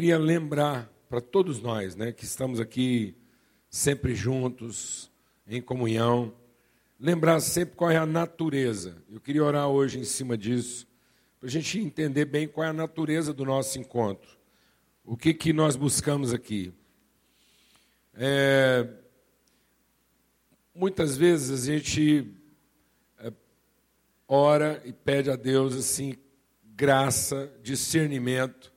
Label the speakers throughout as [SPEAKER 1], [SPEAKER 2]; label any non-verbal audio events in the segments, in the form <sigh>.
[SPEAKER 1] queria lembrar para todos nós, né, que estamos aqui sempre juntos, em comunhão, lembrar sempre qual é a natureza. Eu queria orar hoje em cima disso, para a gente entender bem qual é a natureza do nosso encontro. O que, que nós buscamos aqui? É, muitas vezes a gente é, ora e pede a Deus assim graça, discernimento,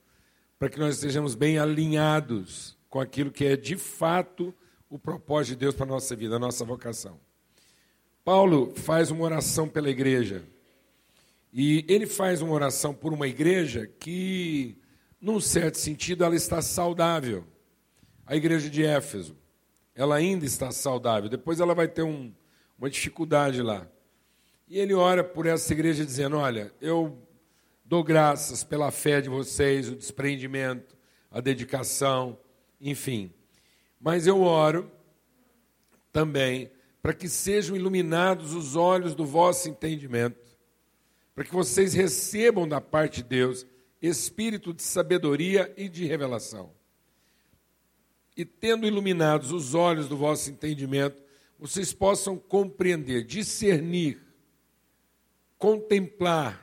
[SPEAKER 1] para que nós estejamos bem alinhados com aquilo que é de fato o propósito de Deus para a nossa vida, a nossa vocação. Paulo faz uma oração pela igreja. E ele faz uma oração por uma igreja que, num certo sentido, ela está saudável. A igreja de Éfeso, ela ainda está saudável. Depois ela vai ter um, uma dificuldade lá. E ele ora por essa igreja dizendo: Olha, eu dou graças pela fé de vocês, o desprendimento, a dedicação, enfim. Mas eu oro também para que sejam iluminados os olhos do vosso entendimento, para que vocês recebam da parte de Deus espírito de sabedoria e de revelação. E tendo iluminados os olhos do vosso entendimento, vocês possam compreender, discernir, contemplar,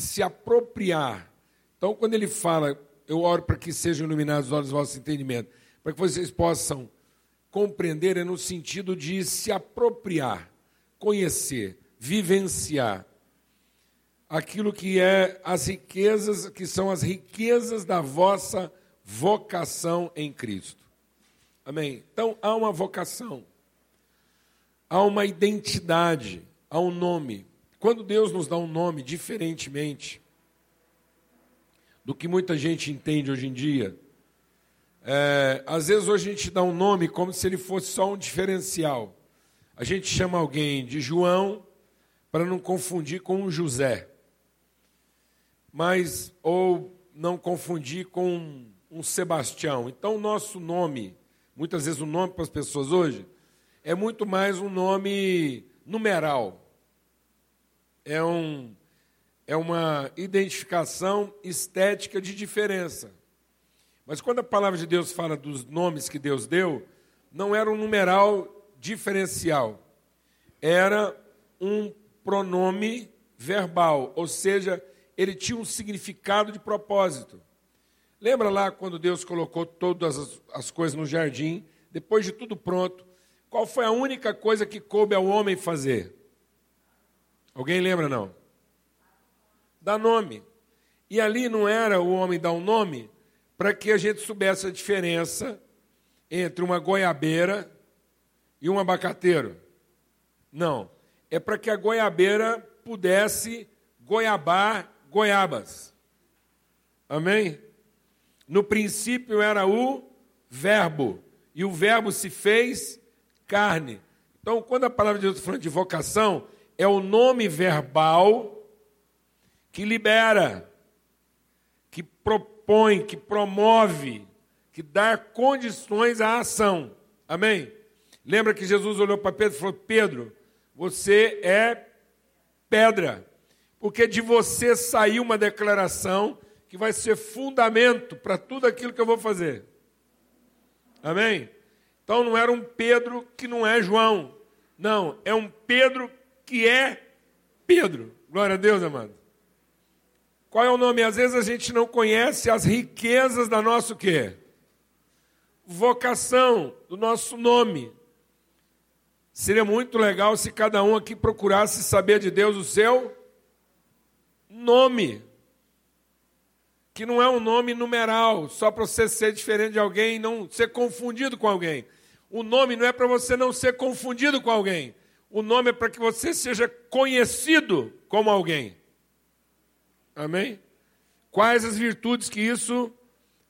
[SPEAKER 1] se apropriar. Então, quando ele fala, eu oro para que sejam iluminados os olhos do vosso entendimento, para que vocês possam compreender é no sentido de se apropriar, conhecer, vivenciar aquilo que é as riquezas, que são as riquezas da vossa vocação em Cristo. Amém. Então há uma vocação, há uma identidade, há um nome. Quando Deus nos dá um nome diferentemente do que muita gente entende hoje em dia, é, às vezes hoje a gente dá um nome como se ele fosse só um diferencial. A gente chama alguém de João para não confundir com um José. Mas, ou não confundir com um Sebastião. Então, o nosso nome, muitas vezes o nome para as pessoas hoje, é muito mais um nome numeral. É, um, é uma identificação estética de diferença. Mas quando a palavra de Deus fala dos nomes que Deus deu, não era um numeral diferencial, era um pronome verbal, ou seja, ele tinha um significado de propósito. Lembra lá quando Deus colocou todas as, as coisas no jardim, depois de tudo pronto, qual foi a única coisa que coube ao homem fazer? Alguém lembra não? Dar nome. E ali não era o homem dar um nome para que a gente soubesse a diferença entre uma goiabeira e um abacateiro. Não. É para que a goiabeira pudesse goiabar goiabas. Amém? No princípio era o Verbo, e o Verbo se fez carne. Então, quando a palavra de Deus está falando de vocação, é o nome verbal que libera, que propõe que promove, que dá condições à ação. Amém? Lembra que Jesus olhou para Pedro e falou: Pedro, você é pedra, porque de você saiu uma declaração que vai ser fundamento para tudo aquilo que eu vou fazer. Amém? Então não era um Pedro que não é João. Não, é um Pedro que é Pedro. Glória a Deus, amado. Qual é o nome? Às vezes a gente não conhece as riquezas da nossa quê? Vocação, do nosso nome. Seria muito legal se cada um aqui procurasse saber de Deus o seu nome. Que não é um nome numeral, só para você ser diferente de alguém não ser confundido com alguém. O nome não é para você não ser confundido com alguém. O nome é para que você seja conhecido como alguém. Amém? Quais as virtudes que isso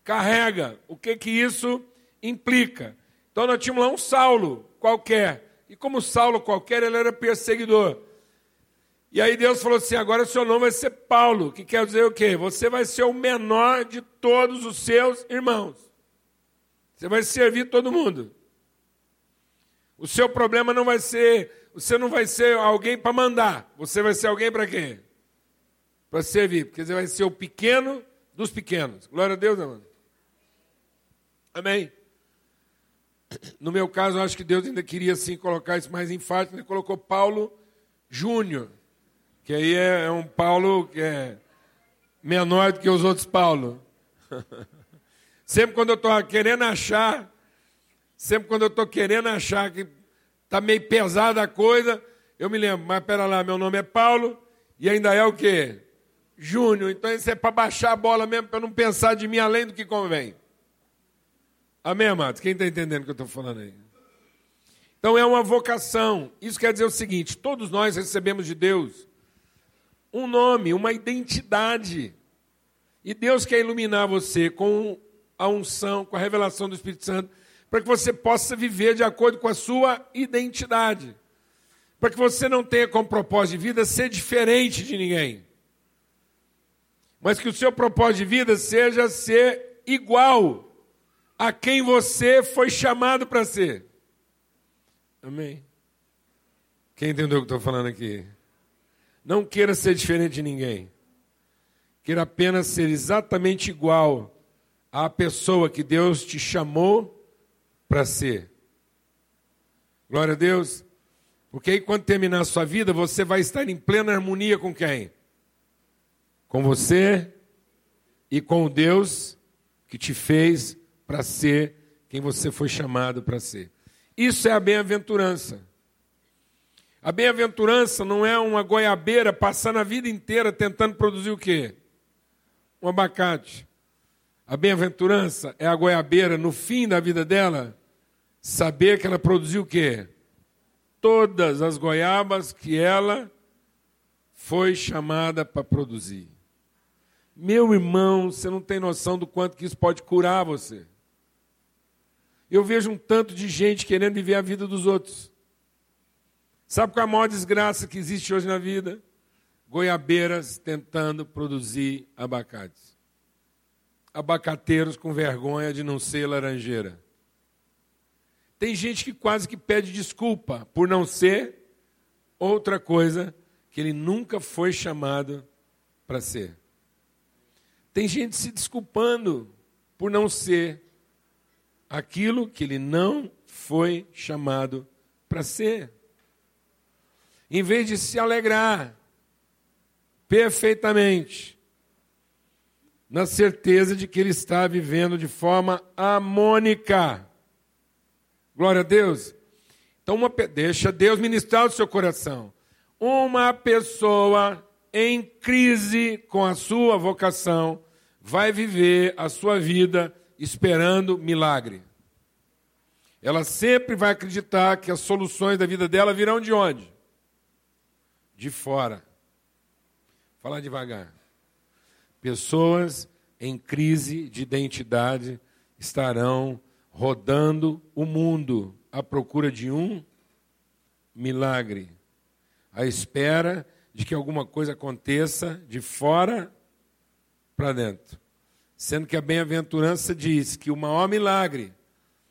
[SPEAKER 1] carrega? O que que isso implica? Então nós tínhamos lá um Saulo qualquer. E como Saulo qualquer, ele era perseguidor. E aí Deus falou assim: agora seu nome vai ser Paulo, que quer dizer o quê? Você vai ser o menor de todos os seus irmãos. Você vai servir todo mundo. O seu problema não vai ser, você não vai ser alguém para mandar, você vai ser alguém para quê? para servir, porque você vai ser o pequeno dos pequenos. Glória a Deus, amado. Amém? No meu caso, eu acho que Deus ainda queria assim colocar isso mais enfático, ele colocou Paulo Júnior, que aí é, é um Paulo que é menor do que os outros Paulo. <laughs> Sempre quando eu estou querendo achar, sempre quando eu estou querendo achar que está meio pesada a coisa, eu me lembro, mas pera lá, meu nome é Paulo e ainda é o quê? Júnior. Então isso é para baixar a bola mesmo, para não pensar de mim além do que convém. Amém, amados? Quem está entendendo o que eu estou falando aí? Então é uma vocação. Isso quer dizer o seguinte: todos nós recebemos de Deus um nome, uma identidade. E Deus quer iluminar você com a unção, com a revelação do Espírito Santo, para que você possa viver de acordo com a sua identidade. Para que você não tenha como propósito de vida ser diferente de ninguém. Mas que o seu propósito de vida seja ser igual a quem você foi chamado para ser. Amém? Quem entendeu o que estou falando aqui? Não queira ser diferente de ninguém. Queira apenas ser exatamente igual à pessoa que Deus te chamou para ser. Glória a Deus. Porque aí, quando terminar a sua vida, você vai estar em plena harmonia com quem? Com você e com o Deus que te fez para ser quem você foi chamado para ser. Isso é a bem-aventurança. A bem-aventurança não é uma goiabeira passando a vida inteira tentando produzir o quê? Um abacate. A bem-aventurança é a goiabeira, no fim da vida dela, saber que ela produziu o quê? Todas as goiabas que ela foi chamada para produzir. Meu irmão, você não tem noção do quanto que isso pode curar você. Eu vejo um tanto de gente querendo viver a vida dos outros. Sabe qual é a maior desgraça que existe hoje na vida? Goiabeiras tentando produzir abacates. Abacateiros com vergonha de não ser laranjeira. Tem gente que quase que pede desculpa por não ser outra coisa que ele nunca foi chamado para ser. Tem gente se desculpando por não ser aquilo que ele não foi chamado para ser. Em vez de se alegrar perfeitamente, na certeza de que ele está vivendo de forma harmônica. Glória a Deus. Então, uma, deixa Deus ministrar o seu coração. Uma pessoa em crise com a sua vocação vai viver a sua vida esperando milagre. Ela sempre vai acreditar que as soluções da vida dela virão de onde? De fora. Falar devagar. Pessoas em crise de identidade estarão rodando o mundo à procura de um milagre, à espera de que alguma coisa aconteça de fora para dentro. Sendo que a bem-aventurança diz que o maior milagre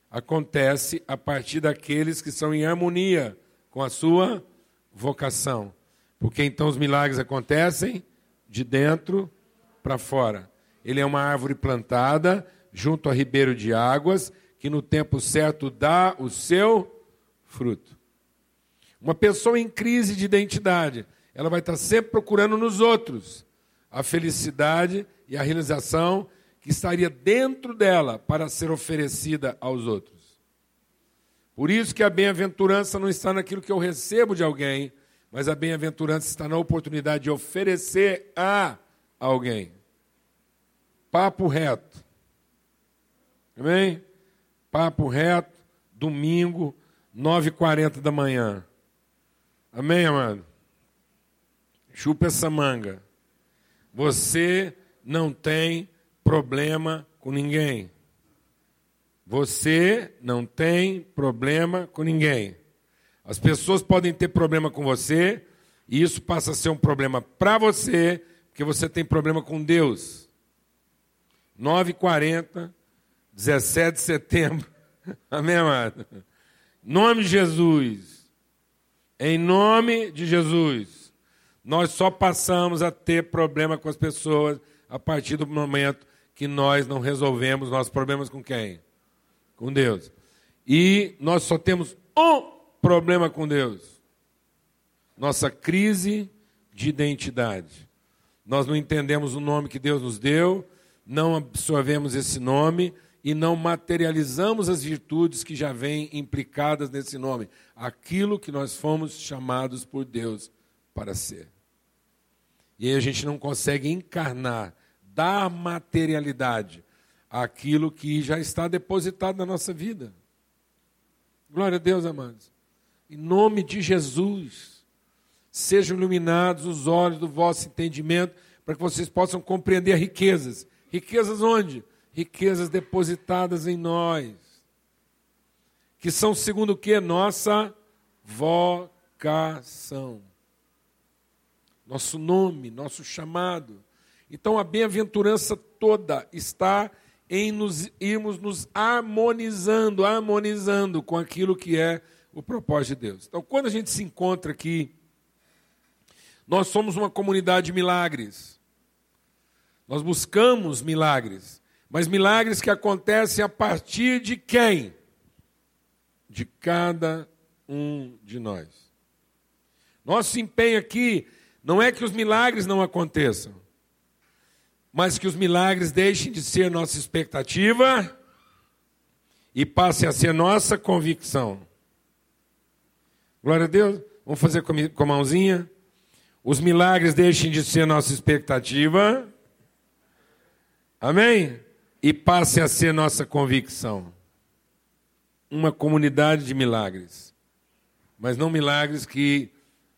[SPEAKER 1] acontece a partir daqueles que são em harmonia com a sua vocação. Porque então os milagres acontecem de dentro para fora. Ele é uma árvore plantada junto a ribeiro de águas, que no tempo certo dá o seu fruto. Uma pessoa em crise de identidade, ela vai estar sempre procurando nos outros a felicidade e a realização que estaria dentro dela para ser oferecida aos outros. Por isso que a bem-aventurança não está naquilo que eu recebo de alguém, mas a bem-aventurança está na oportunidade de oferecer a alguém. Papo reto. Amém? Papo reto, domingo, 9h40 da manhã. Amém, amado? Chupa essa manga. Você não tem problema com ninguém. Você não tem problema com ninguém. As pessoas podem ter problema com você, e isso passa a ser um problema para você, porque você tem problema com Deus. 9h40, 17 de setembro. <laughs> Amém, amado? Nome de Jesus. Em nome de Jesus. Nós só passamos a ter problema com as pessoas a partir do momento que nós não resolvemos nossos problemas com quem? com Deus. E nós só temos um problema com Deus: nossa crise de identidade. Nós não entendemos o nome que Deus nos deu, não absorvemos esse nome e não materializamos as virtudes que já vêm implicadas nesse nome, aquilo que nós fomos chamados por Deus para ser. E aí a gente não consegue encarnar, dar materialidade àquilo que já está depositado na nossa vida. Glória a Deus, amados. Em nome de Jesus, sejam iluminados os olhos do vosso entendimento, para que vocês possam compreender riquezas. Riquezas onde? Riquezas depositadas em nós. Que são segundo o que? Nossa vocação. Nosso nome, nosso chamado. Então a bem-aventurança toda está em nos irmos nos harmonizando, harmonizando com aquilo que é o propósito de Deus. Então, quando a gente se encontra aqui, nós somos uma comunidade de milagres. Nós buscamos milagres, mas milagres que acontecem a partir de quem? De cada um de nós. Nosso empenho aqui não é que os milagres não aconteçam, mas que os milagres deixem de ser nossa expectativa e passem a ser nossa convicção. Glória a Deus. Vamos fazer com a mãozinha. Os milagres deixem de ser nossa expectativa. Amém? E passem a ser nossa convicção. Uma comunidade de milagres. Mas não milagres que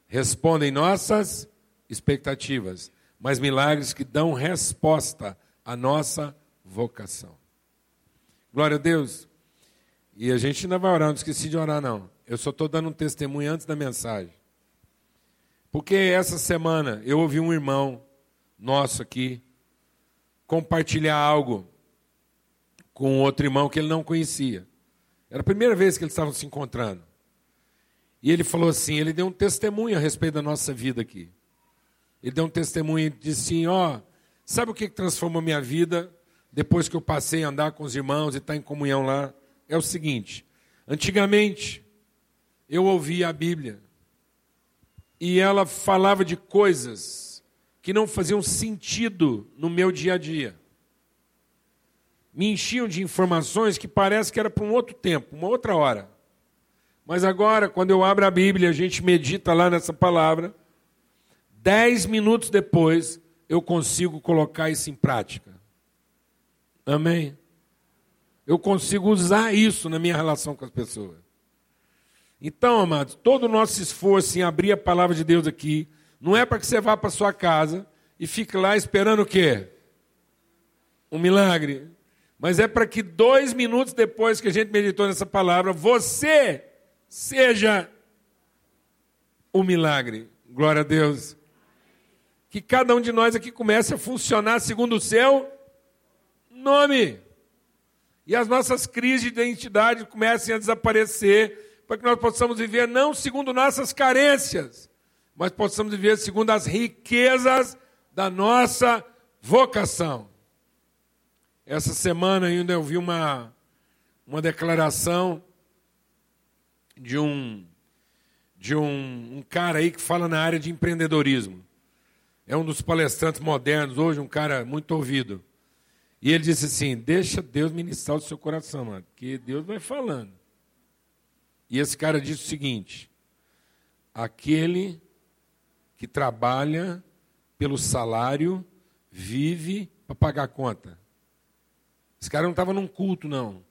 [SPEAKER 1] respondem nossas expectativas mas milagres que dão resposta à nossa vocação. Glória a Deus. E a gente ainda vai orar, não esqueci de orar, não. Eu só estou dando um testemunho antes da mensagem. Porque essa semana eu ouvi um irmão nosso aqui compartilhar algo com outro irmão que ele não conhecia. Era a primeira vez que eles estavam se encontrando. E ele falou assim: ele deu um testemunho a respeito da nossa vida aqui. Ele deu um testemunho e disse assim: Ó, sabe o que transformou minha vida depois que eu passei a andar com os irmãos e estar em comunhão lá? É o seguinte: antigamente eu ouvia a Bíblia e ela falava de coisas que não faziam sentido no meu dia a dia. Me enchiam de informações que parece que era para um outro tempo, uma outra hora. Mas agora, quando eu abro a Bíblia, a gente medita lá nessa palavra, Dez minutos depois, eu consigo colocar isso em prática. Amém? Eu consigo usar isso na minha relação com as pessoas. Então, amados, todo o nosso esforço em abrir a palavra de Deus aqui, não é para que você vá para sua casa e fique lá esperando o quê? Um milagre. Mas é para que dois minutos depois que a gente meditou nessa palavra, você seja o milagre. Glória a Deus que cada um de nós aqui comece a funcionar segundo o seu nome. E as nossas crises de identidade comecem a desaparecer, para que nós possamos viver não segundo nossas carências, mas possamos viver segundo as riquezas da nossa vocação. Essa semana ainda eu vi uma, uma declaração de um de um, um cara aí que fala na área de empreendedorismo é um dos palestrantes modernos hoje, um cara muito ouvido. E ele disse assim: Deixa Deus ministrar o seu coração, mano, porque Deus vai falando. E esse cara disse o seguinte: Aquele que trabalha pelo salário vive para pagar a conta. Esse cara não estava num culto, não.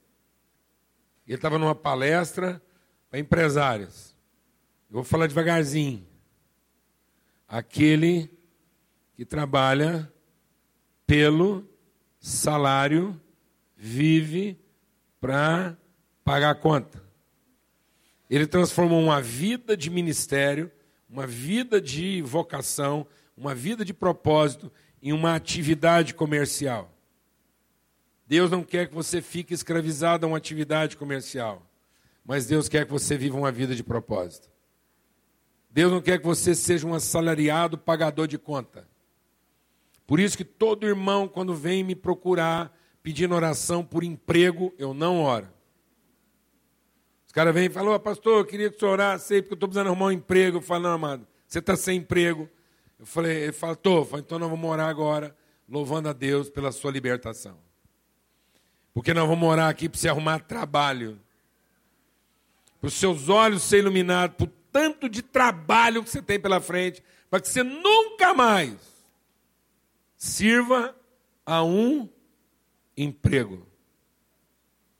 [SPEAKER 1] Ele estava numa palestra para empresários. Eu vou falar devagarzinho. Aquele que trabalha pelo salário, vive para pagar a conta. Ele transformou uma vida de ministério, uma vida de vocação, uma vida de propósito em uma atividade comercial. Deus não quer que você fique escravizado a uma atividade comercial, mas Deus quer que você viva uma vida de propósito. Deus não quer que você seja um assalariado pagador de conta. Por isso que todo irmão, quando vem me procurar pedindo oração por emprego, eu não oro. Os caras vêm e falam, oh, pastor, eu queria que o senhor orasse aí, porque eu estou precisando arrumar um emprego. Eu falo, não, amado, você está sem emprego. Eu falei, ele fala, estou. Então nós vamos orar agora, louvando a Deus pela sua libertação. Porque nós vamos orar aqui para você arrumar trabalho. Para os seus olhos ser iluminados, por tanto de trabalho que você tem pela frente, para que você nunca mais sirva a um emprego,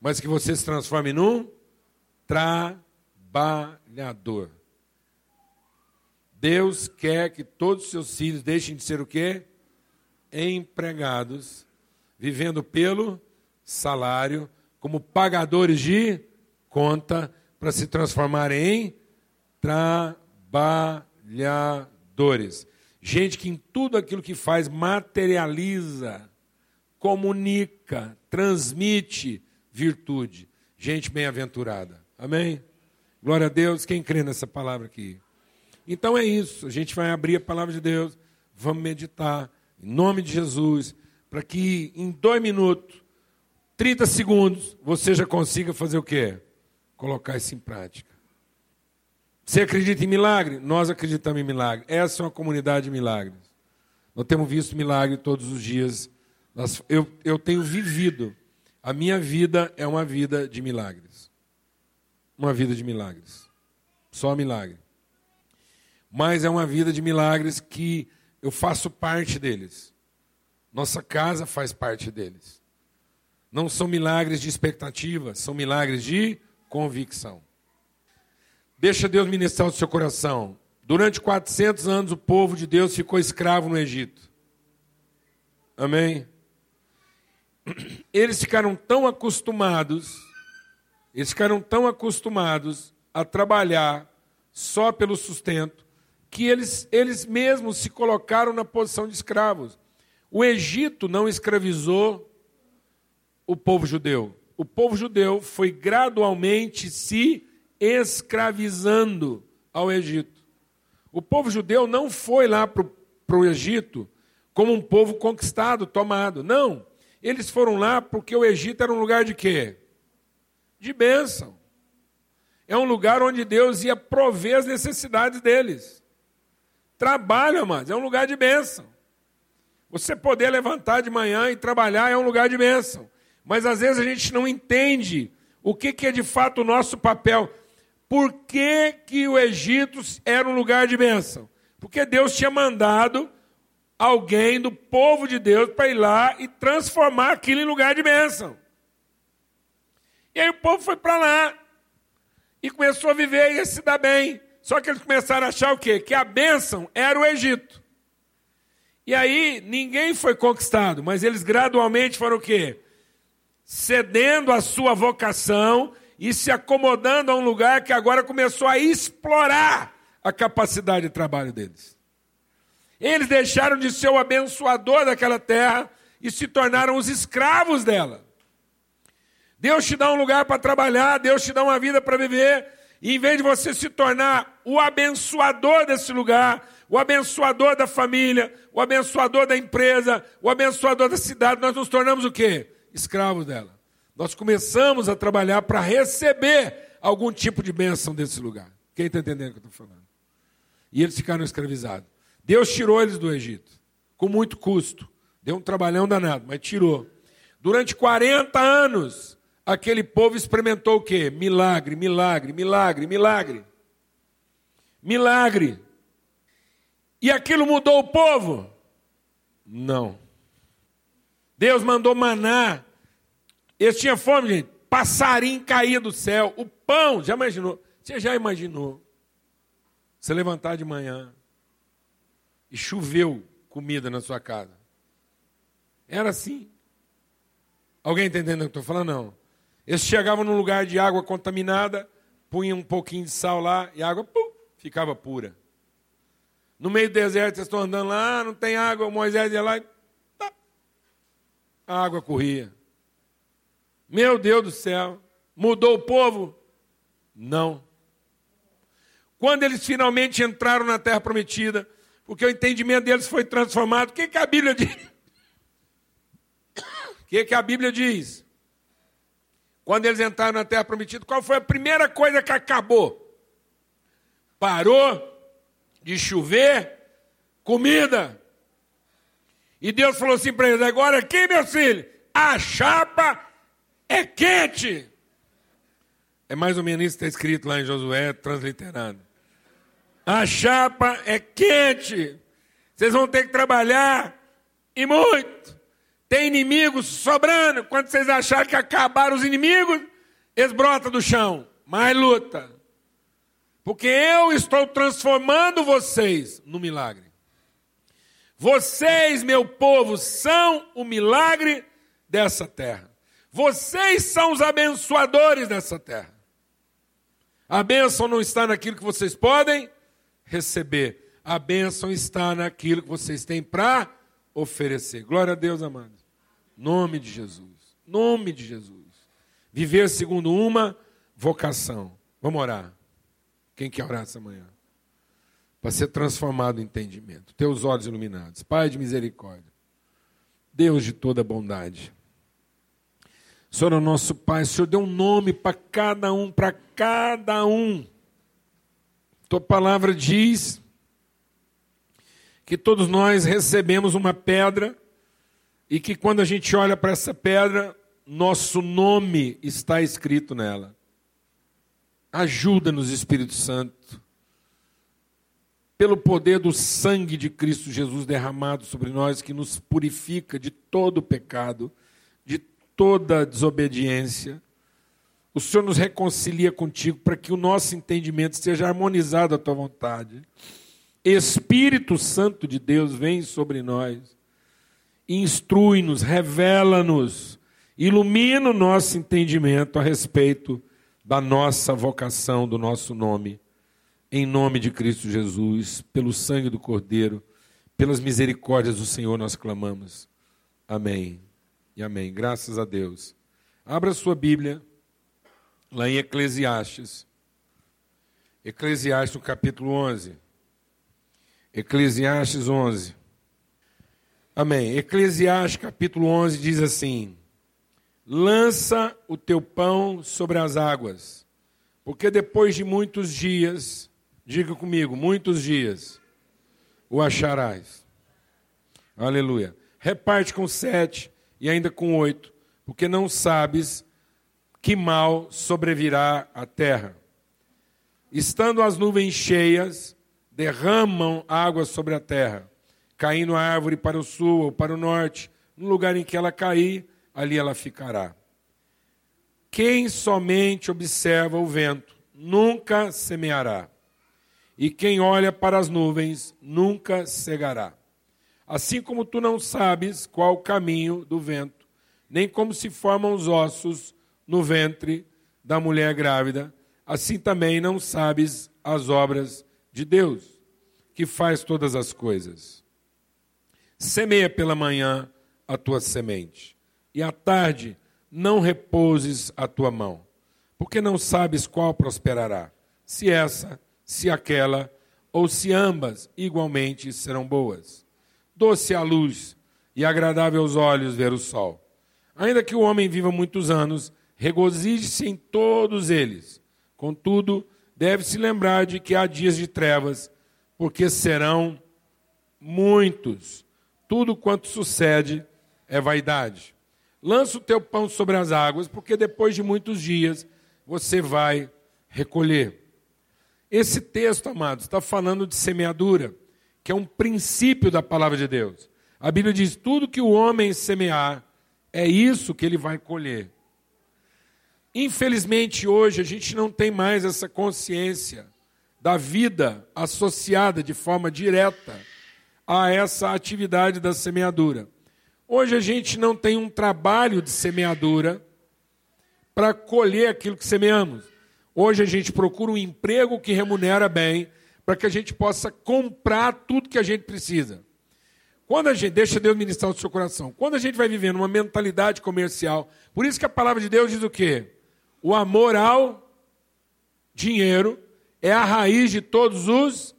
[SPEAKER 1] mas que você se transforme num trabalhador. Deus quer que todos os seus filhos deixem de ser o quê? Empregados, vivendo pelo salário, como pagadores de conta, para se transformarem em trabalhadores. Gente que em tudo aquilo que faz materializa, comunica, transmite virtude. Gente bem-aventurada. Amém? Glória a Deus. Quem crê nessa palavra aqui? Então é isso. A gente vai abrir a palavra de Deus. Vamos meditar. Em nome de Jesus. Para que em dois minutos, 30 segundos, você já consiga fazer o quê? Colocar isso em prática. Você acredita em milagre? Nós acreditamos em milagre. Essa é uma comunidade de milagres. Nós temos visto milagre todos os dias. Eu, eu tenho vivido. A minha vida é uma vida de milagres uma vida de milagres. Só milagre. Mas é uma vida de milagres que eu faço parte deles. Nossa casa faz parte deles. Não são milagres de expectativa, são milagres de convicção. Deixa Deus ministrar o seu coração. Durante 400 anos o povo de Deus ficou escravo no Egito. Amém? Eles ficaram tão acostumados eles ficaram tão acostumados a trabalhar só pelo sustento que eles, eles mesmos se colocaram na posição de escravos. O Egito não escravizou o povo judeu. O povo judeu foi gradualmente se escravizando ao Egito. O povo judeu não foi lá para o Egito como um povo conquistado, tomado. Não. Eles foram lá porque o Egito era um lugar de quê? de bênção. É um lugar onde Deus ia prover as necessidades deles. Trabalho, amados, é um lugar de bênção. Você poder levantar de manhã e trabalhar é um lugar de bênção. Mas às vezes a gente não entende o que, que é de fato o nosso papel. Por que, que o Egito era um lugar de bênção? Porque Deus tinha mandado alguém do povo de Deus para ir lá e transformar aquilo em lugar de bênção. E aí o povo foi para lá e começou a viver e a se dar bem. Só que eles começaram a achar o quê? Que a bênção era o Egito. E aí ninguém foi conquistado, mas eles gradualmente foram o quê? Cedendo a sua vocação e se acomodando a um lugar que agora começou a explorar a capacidade de trabalho deles. Eles deixaram de ser o abençoador daquela terra e se tornaram os escravos dela. Deus te dá um lugar para trabalhar, Deus te dá uma vida para viver, e em vez de você se tornar o abençoador desse lugar, o abençoador da família, o abençoador da empresa, o abençoador da cidade, nós nos tornamos o quê? Escravos dela. Nós começamos a trabalhar para receber algum tipo de bênção desse lugar. Quem está entendendo o que eu estou falando? E eles ficaram escravizados. Deus tirou eles do Egito, com muito custo. Deu um trabalhão danado, mas tirou. Durante 40 anos, aquele povo experimentou o quê? Milagre, milagre, milagre, milagre. Milagre. E aquilo mudou o povo? Não. Deus mandou maná. Eles tinham fome, gente. Passarinho caía do céu. O pão, já imaginou? Você já imaginou? Você levantar de manhã e choveu comida na sua casa. Era assim. Alguém entendendo o que eu estou falando? Não. Eles chegavam num lugar de água contaminada, punham um pouquinho de sal lá e a água pum, ficava pura. No meio do deserto, vocês estão andando lá, não tem água, Moisés ia lá e a água corria. Meu Deus do céu, mudou o povo? Não. Quando eles finalmente entraram na terra prometida, porque o entendimento deles foi transformado, o que, que a Bíblia diz? O que, que a Bíblia diz? quando eles entraram na terra prometida, qual foi a primeira coisa que acabou? Parou de chover comida. E Deus falou assim para eles: agora aqui, meu filho, a chapa é quente. É mais ou menos isso que está escrito lá em Josué, transliterado. A chapa é quente. Vocês vão ter que trabalhar e muito. Tem inimigos sobrando. Quando vocês acharem que acabaram os inimigos, eles brotam do chão. Mais luta. Porque eu estou transformando vocês no milagre. Vocês, meu povo, são o milagre dessa terra. Vocês são os abençoadores dessa terra. A bênção não está naquilo que vocês podem receber. A bênção está naquilo que vocês têm para oferecer. Glória a Deus, amados. Nome de Jesus. Nome de Jesus. Viver segundo uma vocação. Vamos orar. Quem quer orar essa manhã? Para ser transformado em entendimento. Teus olhos iluminados. Pai de misericórdia. Deus de toda bondade. Senhor, é o nosso Pai, o Senhor deu um nome para cada um, para cada um. Tua palavra diz que todos nós recebemos uma pedra e que quando a gente olha para essa pedra, nosso nome está escrito nela. Ajuda-nos, Espírito Santo, pelo poder do sangue de Cristo Jesus derramado sobre nós, que nos purifica de todo pecado, de toda desobediência. O Senhor nos reconcilia contigo para que o nosso entendimento esteja harmonizado à tua vontade. Espírito Santo de Deus, vem sobre nós, instrui-nos, revela-nos, ilumina o nosso entendimento a respeito da nossa vocação, do nosso nome em nome de Cristo Jesus, pelo sangue do Cordeiro, pelas misericórdias do Senhor, nós clamamos. Amém e amém. Graças a Deus. Abra sua Bíblia, lá em Eclesiastes. Eclesiastes, capítulo 11. Eclesiastes 11. Amém. Eclesiastes, capítulo 11, diz assim: Lança o teu pão sobre as águas, porque depois de muitos dias Diga comigo, muitos dias o acharás. Aleluia. Reparte com sete e ainda com oito, porque não sabes que mal sobrevirá à terra. Estando as nuvens cheias, derramam água sobre a terra, caindo a árvore para o sul ou para o norte, no lugar em que ela cair, ali ela ficará. Quem somente observa o vento nunca semeará e quem olha para as nuvens nunca cegará. Assim como tu não sabes qual o caminho do vento, nem como se formam os ossos no ventre da mulher grávida, assim também não sabes as obras de Deus, que faz todas as coisas. Semeia pela manhã a tua semente, e à tarde não repouses a tua mão, porque não sabes qual prosperará, se essa se aquela ou se ambas igualmente serão boas. Doce a luz e agradável aos olhos ver o sol. Ainda que o homem viva muitos anos, regozije-se em todos eles. Contudo, deve-se lembrar de que há dias de trevas, porque serão muitos. Tudo quanto sucede é vaidade. Lança o teu pão sobre as águas, porque depois de muitos dias você vai recolher. Esse texto, amados, está falando de semeadura, que é um princípio da palavra de Deus. A Bíblia diz: tudo que o homem semear, é isso que ele vai colher. Infelizmente, hoje, a gente não tem mais essa consciência da vida associada de forma direta a essa atividade da semeadura. Hoje a gente não tem um trabalho de semeadura para colher aquilo que semeamos. Hoje a gente procura um emprego que remunera bem, para que a gente possa comprar tudo que a gente precisa. Quando a gente, deixa Deus ministrar o seu coração, quando a gente vai vivendo uma mentalidade comercial, por isso que a palavra de Deus diz o quê? O amor ao dinheiro é a raiz de todos os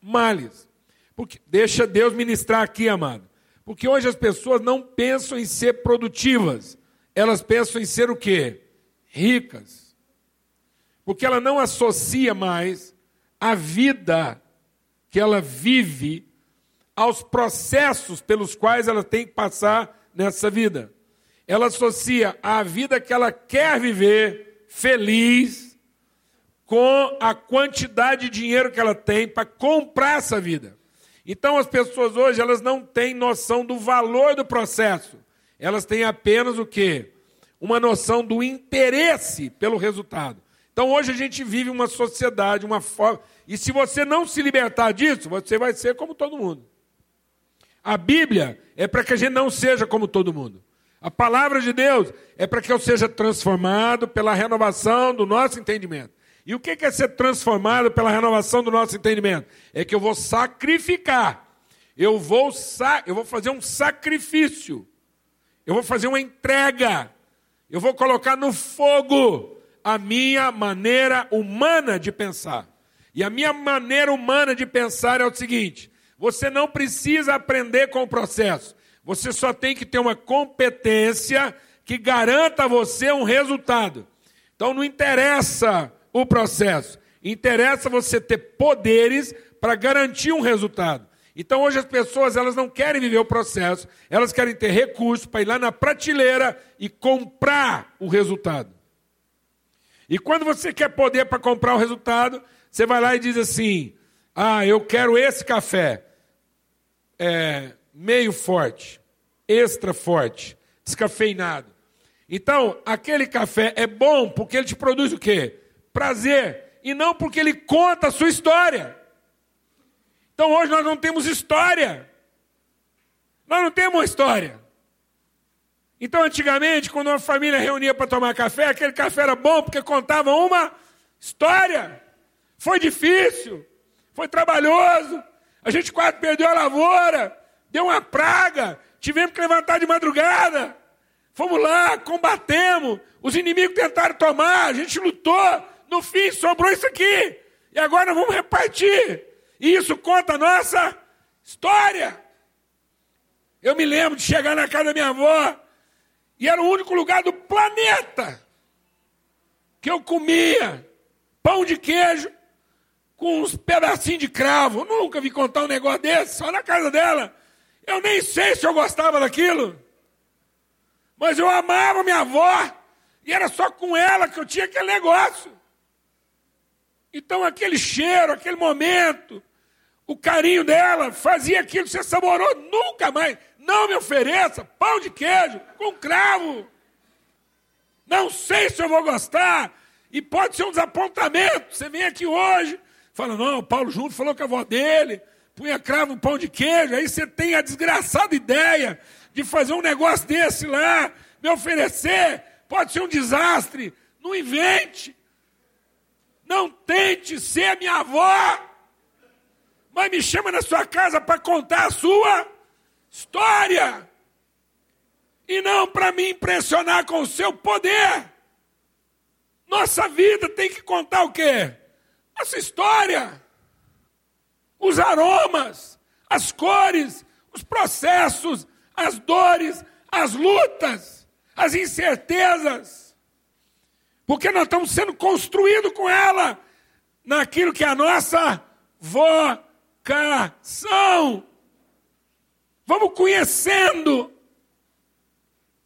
[SPEAKER 1] males. Porque, deixa Deus ministrar aqui, amado. Porque hoje as pessoas não pensam em ser produtivas, elas pensam em ser o quê? ricas. Porque ela não associa mais a vida que ela vive aos processos pelos quais ela tem que passar nessa vida. Ela associa a vida que ela quer viver feliz com a quantidade de dinheiro que ela tem para comprar essa vida. Então as pessoas hoje elas não têm noção do valor do processo. Elas têm apenas o quê? Uma noção do interesse pelo resultado. Então hoje a gente vive uma sociedade, uma forma. E se você não se libertar disso, você vai ser como todo mundo. A Bíblia é para que a gente não seja como todo mundo. A palavra de Deus é para que eu seja transformado pela renovação do nosso entendimento. E o que é ser transformado pela renovação do nosso entendimento? É que eu vou sacrificar. Eu vou, sa eu vou fazer um sacrifício. Eu vou fazer uma entrega. Eu vou colocar no fogo a minha maneira humana de pensar. E a minha maneira humana de pensar é o seguinte: você não precisa aprender com o processo. Você só tem que ter uma competência que garanta a você um resultado. Então não interessa o processo, interessa você ter poderes para garantir um resultado. Então hoje as pessoas elas não querem viver o processo, elas querem ter recursos para ir lá na prateleira e comprar o resultado. E quando você quer poder para comprar o resultado, você vai lá e diz assim: Ah, eu quero esse café. É, meio forte, extra forte, descafeinado. Então, aquele café é bom porque ele te produz o quê? Prazer. E não porque ele conta a sua história. Então hoje nós não temos história. Nós não temos uma história. Então, antigamente, quando uma família reunia para tomar café, aquele café era bom porque contava uma história. Foi difícil, foi trabalhoso, a gente quase perdeu a lavoura, deu uma praga, tivemos que levantar de madrugada. Fomos lá, combatemos, os inimigos tentaram tomar, a gente lutou, no fim sobrou isso aqui. E agora vamos repartir. E isso conta a nossa história. Eu me lembro de chegar na casa da minha avó, e era o único lugar do planeta que eu comia pão de queijo com uns pedacinhos de cravo. Nunca vi contar um negócio desse, só na casa dela. Eu nem sei se eu gostava daquilo. Mas eu amava minha avó. E era só com ela que eu tinha aquele negócio. Então aquele cheiro, aquele momento, o carinho dela fazia aquilo que você saborou nunca mais. Não me ofereça pão de queijo com cravo. Não sei se eu vou gostar. E pode ser um desapontamento. Você vem aqui hoje, fala, não, Paulo Júnior falou com a avó dele, punha cravo no pão de queijo. Aí você tem a desgraçada ideia de fazer um negócio desse lá, me oferecer. Pode ser um desastre. Não invente. Não tente ser minha avó. Mas me chama na sua casa para contar a sua história. E não para me impressionar com o seu poder. Nossa vida tem que contar o quê? Nossa história. Os aromas, as cores, os processos, as dores, as lutas, as incertezas. Porque nós estamos sendo construídos com ela naquilo que é a nossa vocação. Vamos conhecendo,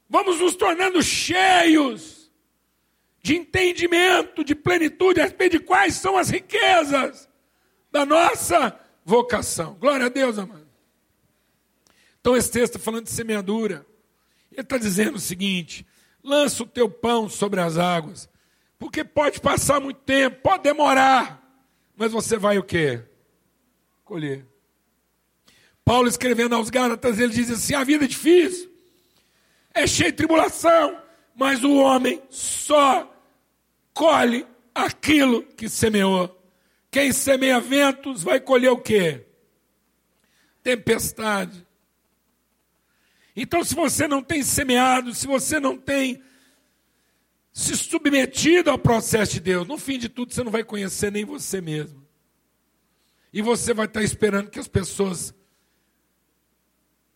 [SPEAKER 1] vamos nos tornando cheios de entendimento, de plenitude a respeito de quais são as riquezas da nossa vocação. Glória a Deus, amado. Então, esse texto está falando de semeadura. Ele está dizendo o seguinte: lança o teu pão sobre as águas, porque pode passar muito tempo, pode demorar, mas você vai o quê? Colher. Paulo escrevendo aos Gálatas, ele diz assim: a vida é difícil, é cheia de tribulação, mas o homem só colhe aquilo que semeou. Quem semeia ventos vai colher o quê? Tempestade. Então, se você não tem semeado, se você não tem se submetido ao processo de Deus, no fim de tudo você não vai conhecer nem você mesmo. E você vai estar esperando que as pessoas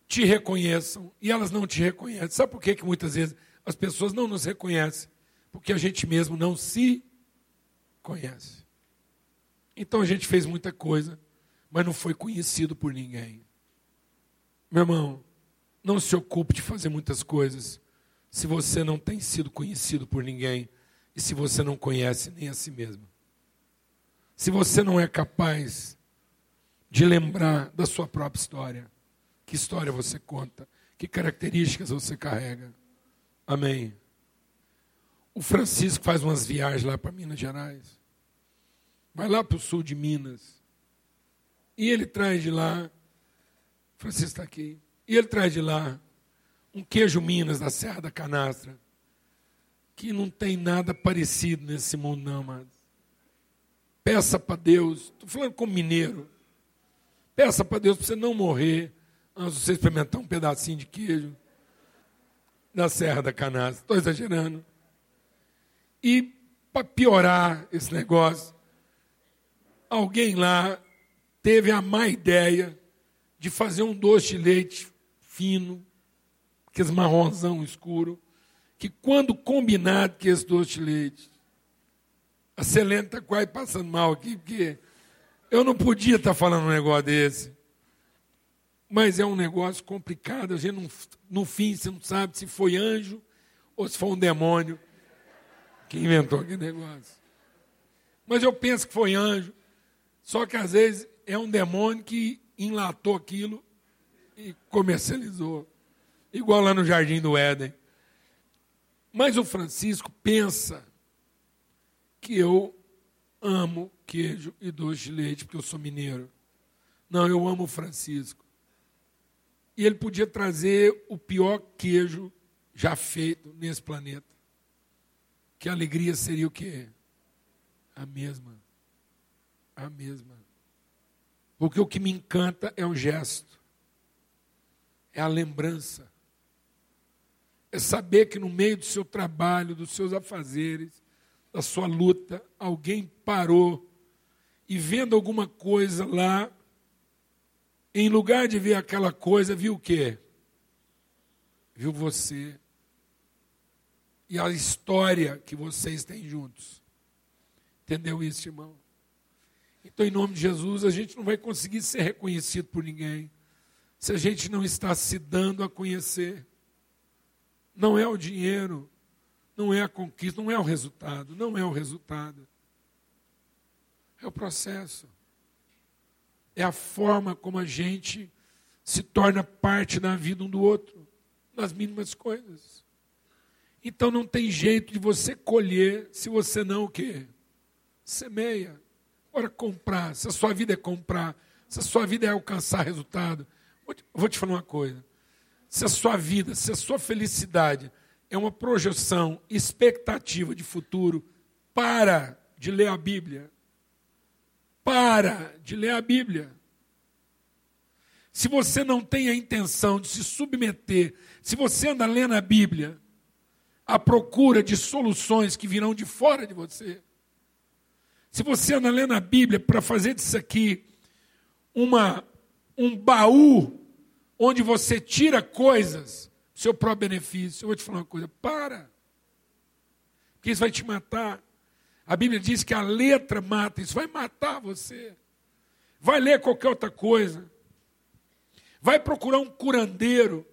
[SPEAKER 1] te reconheçam e elas não te reconhecem. Sabe por que, que muitas vezes as pessoas não nos reconhecem? Porque a gente mesmo não se conhece. Então a gente fez muita coisa, mas não foi conhecido por ninguém. Meu irmão, não se ocupe de fazer muitas coisas se você não tem sido conhecido por ninguém e se você não conhece nem a si mesmo. Se você não é capaz de lembrar da sua própria história, que história você conta, que características você carrega. Amém. O Francisco faz umas viagens lá para Minas Gerais. Vai lá para o sul de Minas. E ele traz de lá. Francisco está aqui. E ele traz de lá um queijo Minas da Serra da Canastra. Que não tem nada parecido nesse mundo, não, amados. Peça para Deus. Estou falando como mineiro. Peça para Deus para você não morrer antes de você experimentar um pedacinho de queijo da Serra da Canastra. Estou exagerando. E para piorar esse negócio, alguém lá teve a má ideia de fazer um doce de leite fino, aqueles marronzão escuro, que quando combinado com esse doce de leite, a Selene está quase passando mal aqui, porque eu não podia estar tá falando um negócio desse. Mas é um negócio complicado, a gente não, no fim você não sabe se foi anjo ou se foi um demônio que inventou aquele negócio. Mas eu penso que foi anjo, só que às vezes é um demônio que enlatou aquilo e comercializou. Igual lá no Jardim do Éden. Mas o Francisco pensa que eu amo queijo e doce de leite, porque eu sou mineiro. Não, eu amo o Francisco. E ele podia trazer o pior queijo já feito nesse planeta. Que alegria seria o quê? A mesma. A mesma. Porque o que me encanta é o gesto, é a lembrança, é saber que no meio do seu trabalho, dos seus afazeres, da sua luta, alguém parou e vendo alguma coisa lá, em lugar de ver aquela coisa, viu o quê? Viu você e a história que vocês têm juntos. Entendeu isso, irmão? Então, em nome de Jesus, a gente não vai conseguir ser reconhecido por ninguém se a gente não está se dando a conhecer. Não é o dinheiro, não é a conquista, não é o resultado, não é o resultado. É o processo. É a forma como a gente se torna parte da vida um do outro, nas mínimas coisas. Então não tem jeito de você colher se você não o quê? Semeia. Ora, comprar. Se a sua vida é comprar, se a sua vida é alcançar resultado. Vou te falar uma coisa. Se a sua vida, se a sua felicidade é uma projeção, expectativa de futuro, para de ler a Bíblia. Para de ler a Bíblia. Se você não tem a intenção de se submeter, se você anda lendo a Bíblia, à procura de soluções que virão de fora de você. Se você anda lendo a Bíblia para fazer disso aqui uma, um baú onde você tira coisas, seu próprio benefício, eu vou te falar uma coisa, para. Porque isso vai te matar. A Bíblia diz que a letra mata, isso vai matar você. Vai ler qualquer outra coisa. Vai procurar um curandeiro,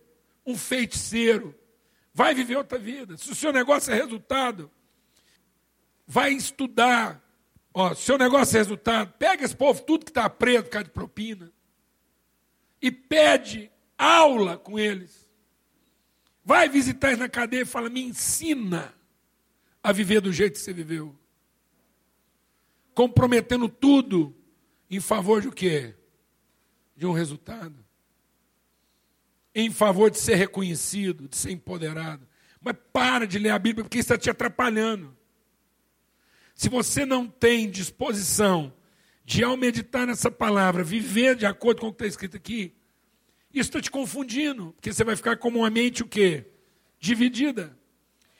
[SPEAKER 1] um feiticeiro, vai viver outra vida. Se o seu negócio é resultado, vai estudar. Ó, se o seu negócio é resultado, pega esse povo, tudo que está preso por causa de propina, e pede aula com eles. Vai visitar eles na cadeia e fala: me ensina a viver do jeito que você viveu. Comprometendo tudo em favor de o quê? De um resultado em favor de ser reconhecido, de ser empoderado. Mas para de ler a Bíblia porque isso está te atrapalhando. Se você não tem disposição de, ao meditar nessa palavra, viver de acordo com o que está escrito aqui, isso está te confundindo, porque você vai ficar como uma mente o quê? Dividida.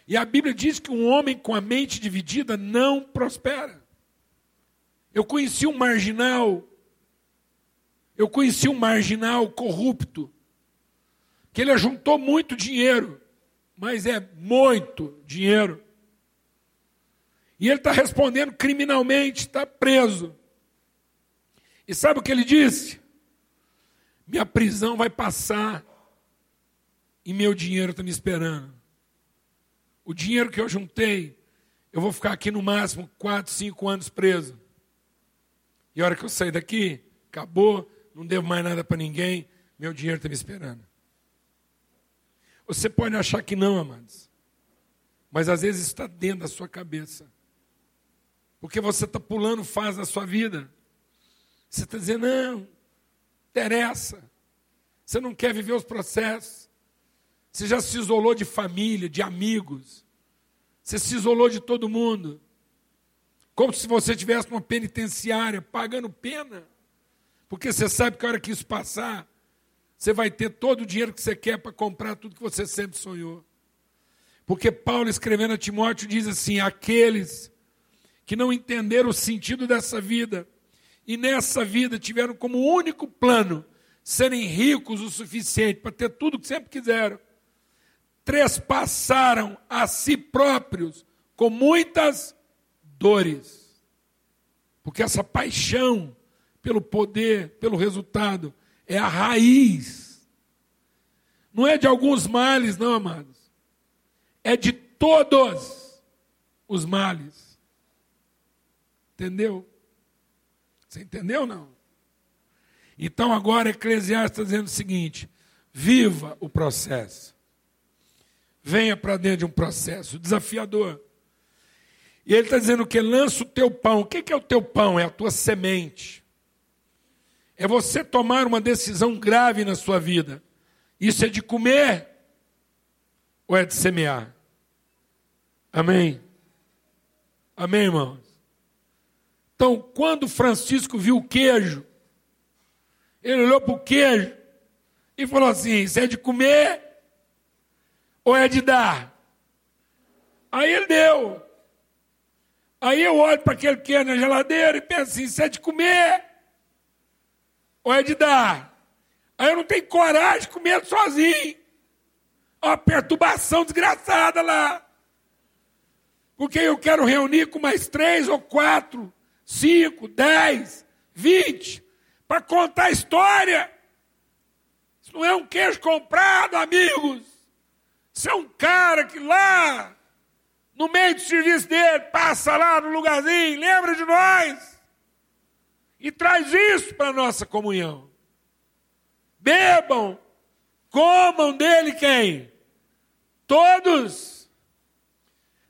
[SPEAKER 1] E a Bíblia diz que um homem com a mente dividida não prospera. Eu conheci um marginal, eu conheci um marginal corrupto, que ele ajuntou muito dinheiro, mas é muito dinheiro. E ele está respondendo criminalmente, está preso. E sabe o que ele disse? Minha prisão vai passar e meu dinheiro está me esperando. O dinheiro que eu juntei, eu vou ficar aqui no máximo quatro, cinco anos preso. E a hora que eu sair daqui, acabou, não devo mais nada para ninguém, meu dinheiro está me esperando. Você pode achar que não, amados, mas às vezes está dentro da sua cabeça, porque você está pulando fase da sua vida. Você está dizendo, não, interessa. Você não quer viver os processos. Você já se isolou de família, de amigos. Você se isolou de todo mundo. Como se você estivesse numa penitenciária, pagando pena. Porque você sabe que a hora que isso passar, você vai ter todo o dinheiro que você quer para comprar tudo que você sempre sonhou. Porque Paulo, escrevendo a Timóteo, diz assim: aqueles que não entenderam o sentido dessa vida, e nessa vida tiveram como único plano serem ricos o suficiente para ter tudo que sempre quiseram, trespassaram a si próprios com muitas dores. Porque essa paixão pelo poder, pelo resultado, é a raiz. Não é de alguns males, não, amados. É de todos os males. Entendeu? Você entendeu não? Então agora Eclesiastes está dizendo o seguinte: viva o processo. Venha para dentro de um processo desafiador. E ele está dizendo que lança o teu pão. O que é o teu pão? É a tua semente. É você tomar uma decisão grave na sua vida. Isso é de comer ou é de semear? Amém? Amém, irmãos? Então, quando Francisco viu o queijo, ele olhou para o queijo e falou assim: Isso é de comer ou é de dar? Aí ele deu. Aí eu olho para aquele queijo na geladeira e penso assim: Isso é de comer ou é de dar? Aí eu não tenho coragem de comer sozinho. Uma perturbação desgraçada lá. Porque eu quero reunir com mais três ou quatro 5, 10, 20, para contar a história. Isso não é um queijo comprado, amigos. Isso é um cara que lá, no meio do serviço dele, passa lá no lugarzinho, lembra de nós. E traz isso para a nossa comunhão. Bebam, comam dele quem? Todos.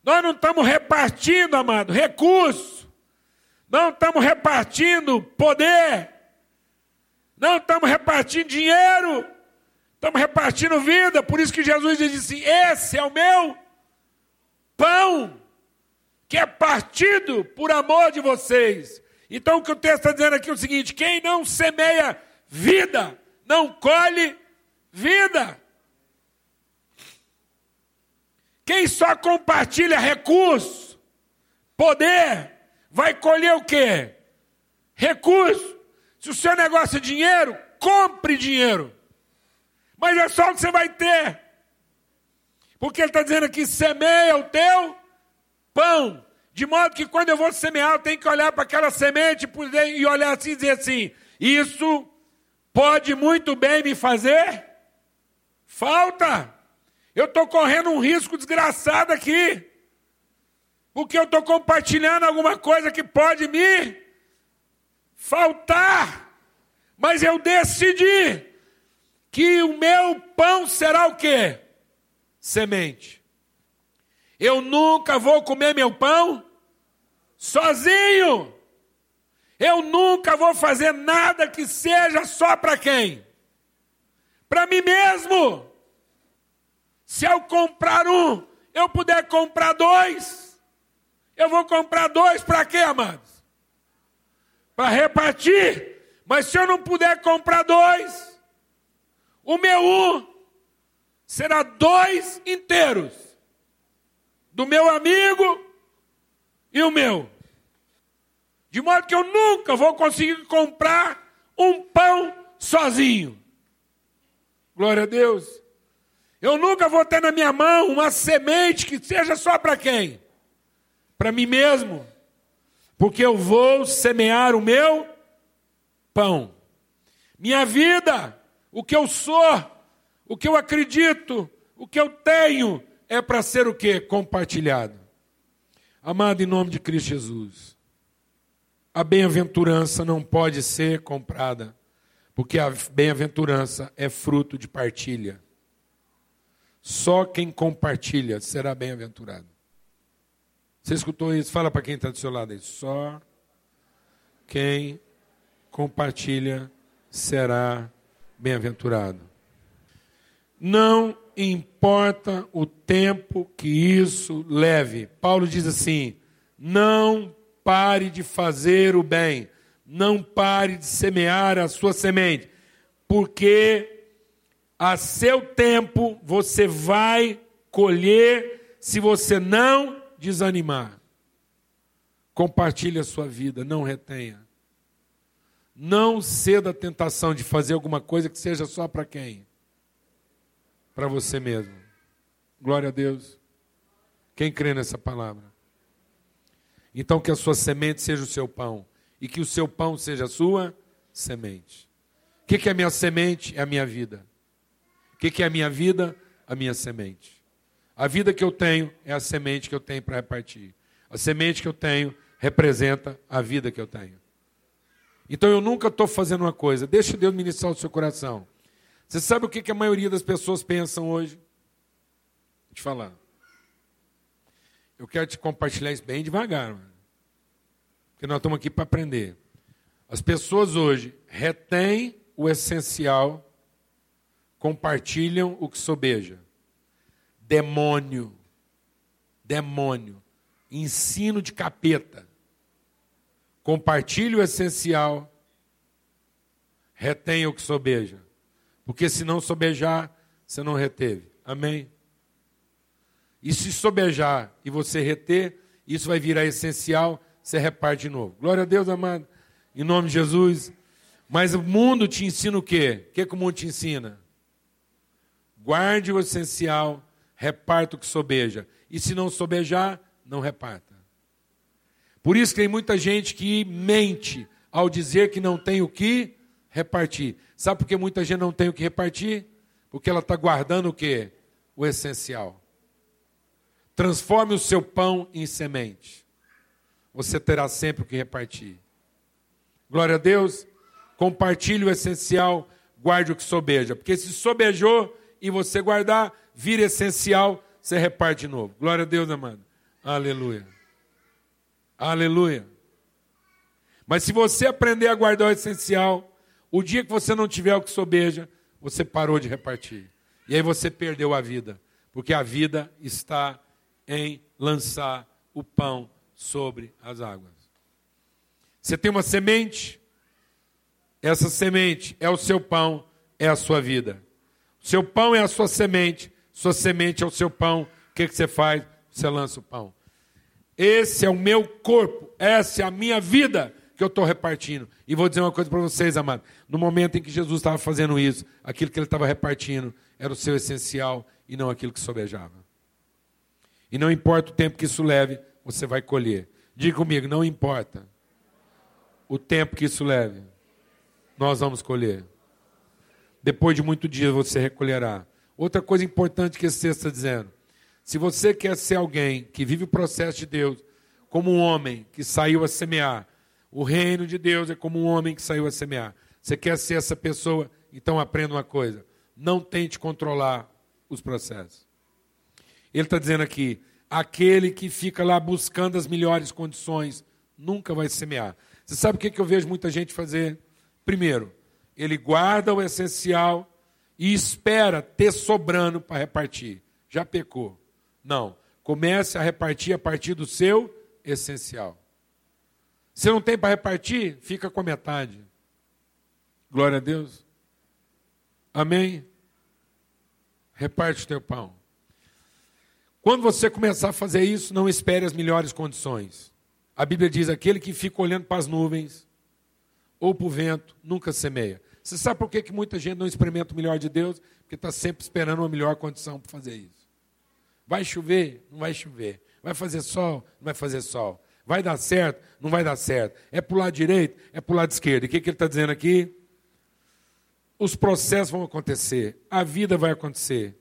[SPEAKER 1] Nós não estamos repartindo, amado, recursos. Não estamos repartindo poder. Não estamos repartindo dinheiro. Estamos repartindo vida. Por isso que Jesus diz assim: Esse é o meu pão, que é partido por amor de vocês. Então o que o texto está dizendo aqui é o seguinte: quem não semeia vida, não colhe vida. Quem só compartilha recurso, poder, vai colher o quê? Recurso. Se o seu negócio é dinheiro, compre dinheiro. Mas é só o que você vai ter. Porque ele está dizendo aqui: semeia o teu pão. De modo que quando eu vou semear, eu tenho que olhar para aquela semente e olhar assim e dizer assim: isso pode muito bem me fazer falta. Eu estou correndo um risco desgraçado aqui porque eu estou compartilhando alguma coisa que pode me faltar. Mas eu decidi que o meu pão será o quê? Semente. Eu nunca vou comer meu pão sozinho. Eu nunca vou fazer nada que seja só para quem? Para mim mesmo. Se eu comprar um, eu puder comprar dois. Eu vou comprar dois para quê, amados? Para repartir. Mas se eu não puder comprar dois, o meu um será dois inteiros. Do meu amigo e o meu. De modo que eu nunca vou conseguir comprar um pão sozinho. Glória a Deus. Eu nunca vou ter na minha mão uma semente que seja só para quem? para mim mesmo, porque eu vou semear o meu pão. Minha vida, o que eu sou, o que eu acredito, o que eu tenho, é para ser o que? Compartilhado. Amado em nome de Cristo Jesus, a bem-aventurança não pode ser comprada, porque a bem-aventurança é fruto de partilha. Só quem compartilha será bem-aventurado. Você escutou isso? Fala para quem está do seu lado aí. Só quem compartilha será bem-aventurado. Não importa o tempo que isso leve. Paulo diz assim: não pare de fazer o bem, não pare de semear a sua semente, porque a seu tempo você vai colher se você não desanimar. Compartilhe a sua vida, não retenha. Não ceda à tentação de fazer alguma coisa que seja só para quem? Para você mesmo. Glória a Deus. Quem crê nessa palavra? Então que a sua semente seja o seu pão e que o seu pão seja a sua semente. O que, que é a minha semente? É a minha vida. O que, que é a minha vida? A minha semente. A vida que eu tenho é a semente que eu tenho para repartir. A semente que eu tenho representa a vida que eu tenho. Então eu nunca estou fazendo uma coisa. Deixa Deus ministrar o seu coração. Você sabe o que, a maioria das pessoas pensam hoje? Vou te falar. Eu quero te compartilhar isso bem devagar, porque nós estamos aqui para aprender. As pessoas hoje retêm o essencial, compartilham o que sobeja. Demônio, demônio, ensino de capeta. Compartilhe o essencial, retenha o que sobeja. Porque se não sobejar, você não reteve. Amém? E se sobejar e você reter, isso vai virar essencial, você reparte de novo. Glória a Deus, amado. Em nome de Jesus. Mas o mundo te ensina o quê? O que, que o mundo te ensina? Guarde o essencial, reparta o que sobeja. E se não sobejar, não reparta. Por isso que tem muita gente que mente ao dizer que não tem o que repartir. Sabe por que muita gente não tem o que repartir? Porque ela está guardando o que? O essencial. Transforme o seu pão em semente. Você terá sempre o que repartir. Glória a Deus. Compartilhe o essencial, guarde o que sobeja. Porque se sobejou e você guardar, vira essencial, você reparte de novo. Glória a Deus, amado. Aleluia. Aleluia. Mas se você aprender a guardar o essencial, o dia que você não tiver o que sobeja, você parou de repartir. E aí você perdeu a vida. Porque a vida está em lançar o pão sobre as águas. Você tem uma semente, essa semente é o seu pão, é a sua vida. O seu pão é a sua semente, sua semente é o seu pão. O que, que você faz? Você lança o pão. Esse é o meu corpo, essa é a minha vida que eu estou repartindo. E vou dizer uma coisa para vocês, amados. No momento em que Jesus estava fazendo isso, aquilo que ele estava repartindo era o seu essencial e não aquilo que sobejava. E não importa o tempo que isso leve, você vai colher. Diga comigo, não importa o tempo que isso leve, nós vamos colher. Depois de muito dia você recolherá. Outra coisa importante que esse texto está dizendo: se você quer ser alguém que vive o processo de Deus, como um homem que saiu a semear, o reino de Deus é como um homem que saiu a semear. Você quer ser essa pessoa? Então aprenda uma coisa: não tente controlar os processos. Ele está dizendo aqui: aquele que fica lá buscando as melhores condições nunca vai semear. Você sabe o que eu vejo muita gente fazer? Primeiro, ele guarda o essencial e espera ter sobrando para repartir. Já pecou. Não. Comece a repartir a partir do seu essencial. Se não tem para repartir, fica com a metade. Glória a Deus. Amém? Reparte o teu pão. Quando você começar a fazer isso, não espere as melhores condições. A Bíblia diz: aquele que fica olhando para as nuvens ou para o vento, nunca semeia. Você sabe por que, que muita gente não experimenta o melhor de Deus? Porque está sempre esperando uma melhor condição para fazer isso. Vai chover? Não vai chover. Vai fazer sol? Não vai fazer sol. Vai dar certo? Não vai dar certo. É para o lado direito? É para o lado esquerdo. E o que, que ele está dizendo aqui? Os processos vão acontecer, a vida vai acontecer.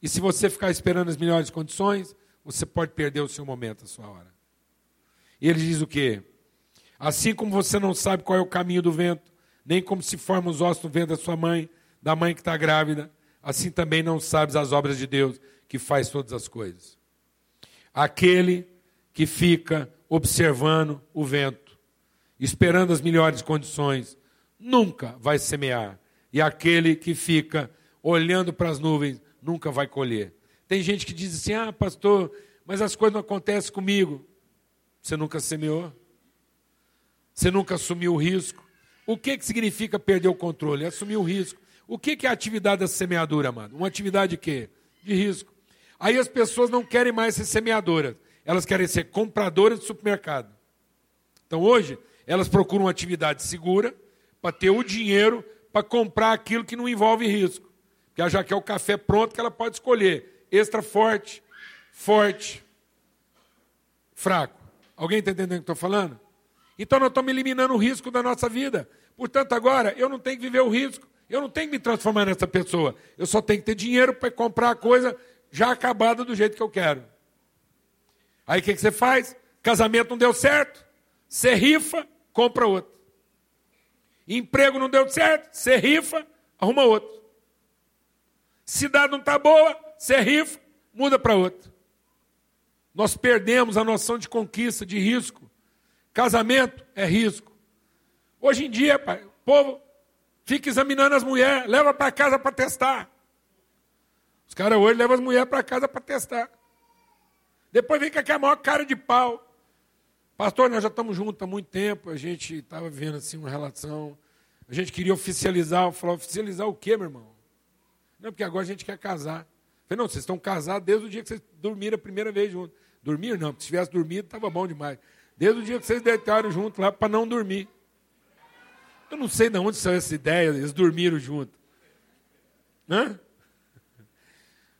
[SPEAKER 1] E se você ficar esperando as melhores condições, você pode perder o seu momento, a sua hora. E ele diz o quê? Assim como você não sabe qual é o caminho do vento, nem como se formam os ossos do vento da sua mãe, da mãe que está grávida, assim também não sabes as obras de Deus que faz todas as coisas. Aquele que fica observando o vento, esperando as melhores condições, nunca vai semear. E aquele que fica olhando para as nuvens nunca vai colher. Tem gente que diz assim: ah, pastor, mas as coisas não acontecem comigo. Você nunca semeou? Você nunca assumiu o risco? O que, que significa perder o controle? Assumir o risco. O que, que é a atividade da semeadura, amado? Uma atividade de quê? De risco. Aí as pessoas não querem mais ser semeadoras, elas querem ser compradoras de supermercado. Então hoje, elas procuram uma atividade segura para ter o dinheiro para comprar aquilo que não envolve risco. Porque ela já quer o café pronto que ela pode escolher. Extra forte, forte, fraco. Alguém está entendendo o que estou falando? Então nós estamos eliminando o risco da nossa vida. Portanto, agora eu não tenho que viver o risco. Eu não tenho que me transformar nessa pessoa. Eu só tenho que ter dinheiro para comprar a coisa já acabada do jeito que eu quero. Aí o que, que você faz? Casamento não deu certo. Você rifa, compra outro. Emprego não deu certo, você rifa, arruma outro. Cidade não está boa, você rifa, muda para outro. Nós perdemos a noção de conquista, de risco. Casamento é risco. Hoje em dia, pai, o povo Fica examinando as mulheres, leva para casa para testar. Os caras hoje levam as mulheres para casa para testar. Depois vem com aquela maior cara de pau. Pastor, nós já estamos juntos há muito tempo, a gente estava vendo assim uma relação. A gente queria oficializar, falei, oficializar o quê, meu irmão? Não, porque agora a gente quer casar. Eu falei, não, vocês estão casados desde o dia que vocês dormiram a primeira vez juntos. Dormir não, porque se tivesse dormido estava bom demais. Desde o dia que vocês deitaram junto lá para não dormir. Eu não sei de onde saiu essa ideia, eles dormiram junto. Hã?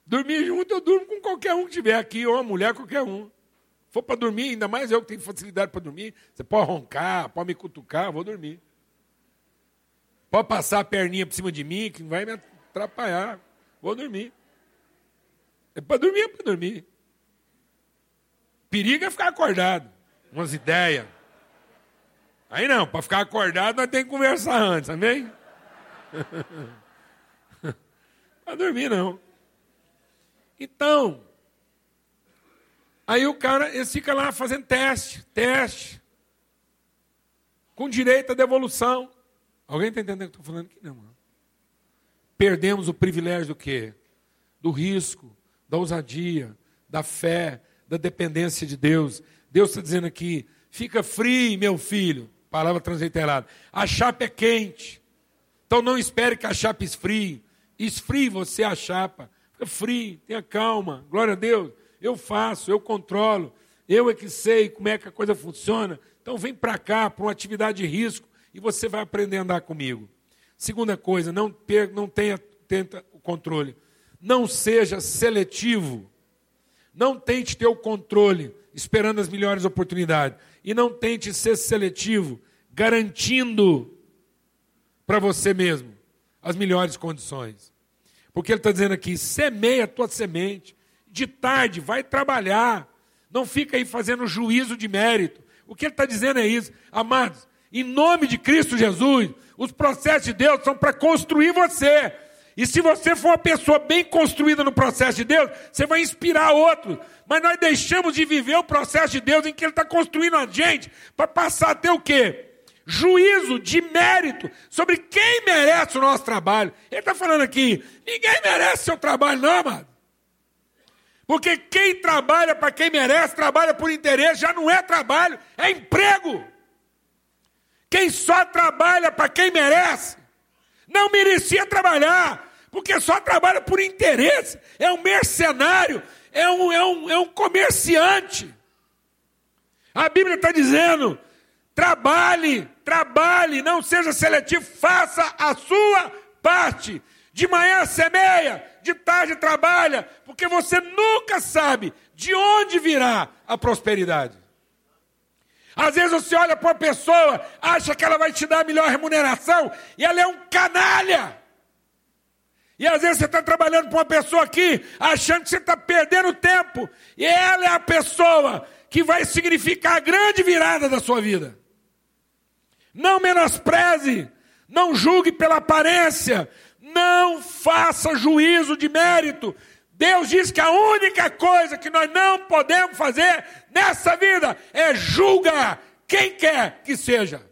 [SPEAKER 1] Dormir junto, eu durmo com qualquer um que tiver aqui, ou uma mulher, qualquer um. For para dormir, ainda mais eu que tenho facilidade para dormir. Você pode roncar, pode me cutucar, vou dormir. Pode passar a perninha por cima de mim, que não vai me atrapalhar. Vou dormir. É para dormir, é para dormir. Perigo é ficar acordado. Umas ideias. Aí não, para ficar acordado nós temos que conversar antes, amém? <laughs> para dormir não. Então, aí o cara, ele fica lá fazendo teste, teste, com direito à devolução. Alguém está entendendo o que eu estou falando aqui? Não, mano. Perdemos o privilégio do quê? Do risco, da ousadia, da fé, da dependência de Deus. Deus está dizendo aqui: fica frio, meu filho. Palavra transliterada. A chapa é quente. Então não espere que a chapa esfrie. Esfrie você a chapa. Fica frio, tenha calma. Glória a Deus. Eu faço, eu controlo. Eu é que sei como é que a coisa funciona. Então vem para cá, para uma atividade de risco, e você vai aprender a andar comigo. Segunda coisa, não, per, não tenha tenta o controle. Não seja seletivo. Não tente ter o controle, esperando as melhores oportunidades e não tente ser seletivo, garantindo para você mesmo as melhores condições. Porque ele está dizendo aqui: semeia a tua semente, de tarde vai trabalhar, não fica aí fazendo juízo de mérito. O que ele está dizendo é isso, amados, em nome de Cristo Jesus, os processos de Deus são para construir você. E se você for uma pessoa bem construída no processo de Deus, você vai inspirar outros. Mas nós deixamos de viver o processo de Deus em que Ele está construindo a gente para passar a ter o quê? Juízo de mérito sobre quem merece o nosso trabalho. Ele está falando aqui, ninguém merece seu trabalho, não, amado. Porque quem trabalha para quem merece, trabalha por interesse, já não é trabalho, é emprego. Quem só trabalha para quem merece, não merecia trabalhar, porque só trabalha por interesse, é um mercenário, é um, é um, é um comerciante. A Bíblia está dizendo: trabalhe, trabalhe, não seja seletivo, faça a sua parte. De manhã semeia, de tarde trabalha, porque você nunca sabe de onde virá a prosperidade. Às vezes você olha para uma pessoa, acha que ela vai te dar a melhor remuneração, e ela é um canalha. E às vezes você está trabalhando para uma pessoa aqui, achando que você está perdendo tempo, e ela é a pessoa que vai significar a grande virada da sua vida. Não menospreze, não julgue pela aparência, não faça juízo de mérito. Deus diz que a única coisa que nós não podemos fazer nessa vida é julgar quem quer que seja.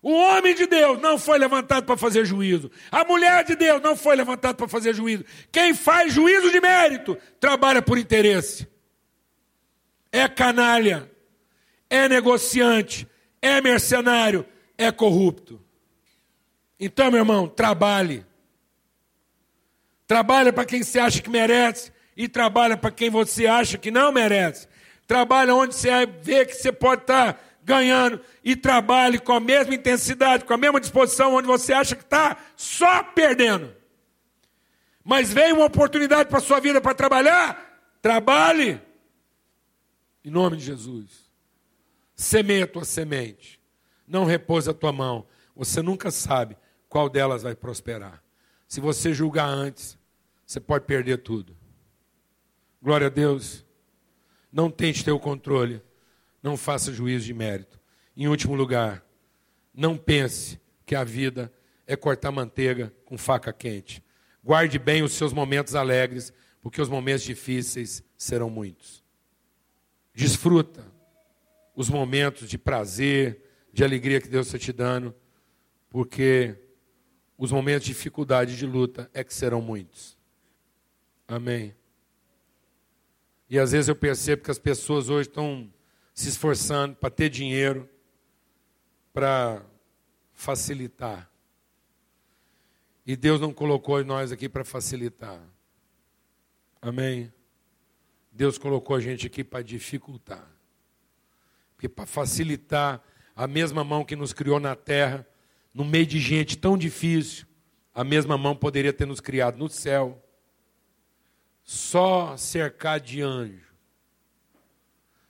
[SPEAKER 1] O homem de Deus não foi levantado para fazer juízo. A mulher de Deus não foi levantada para fazer juízo. Quem faz juízo de mérito trabalha por interesse. É canalha, é negociante, é mercenário, é corrupto. Então, meu irmão, trabalhe. Trabalha para quem você acha que merece e trabalha para quem você acha que não merece. Trabalha onde você vê que você pode estar ganhando e trabalhe com a mesma intensidade, com a mesma disposição, onde você acha que está só perdendo. Mas vem uma oportunidade para a sua vida para trabalhar, trabalhe. Em nome de Jesus. Semeia a tua semente. Não repousa a tua mão. Você nunca sabe qual delas vai prosperar. Se você julgar antes, você pode perder tudo. Glória a Deus. Não tente ter o controle. Não faça juízo de mérito. Em último lugar, não pense que a vida é cortar manteiga com faca quente. Guarde bem os seus momentos alegres, porque os momentos difíceis serão muitos. Desfruta os momentos de prazer, de alegria que Deus está te dando, porque os momentos de dificuldade, de luta, é que serão muitos. Amém. E às vezes eu percebo que as pessoas hoje estão se esforçando para ter dinheiro, para facilitar. E Deus não colocou nós aqui para facilitar. Amém? Deus colocou a gente aqui para dificultar. Porque para facilitar, a mesma mão que nos criou na terra, no meio de gente tão difícil, a mesma mão poderia ter nos criado no céu, só cercar de anjo.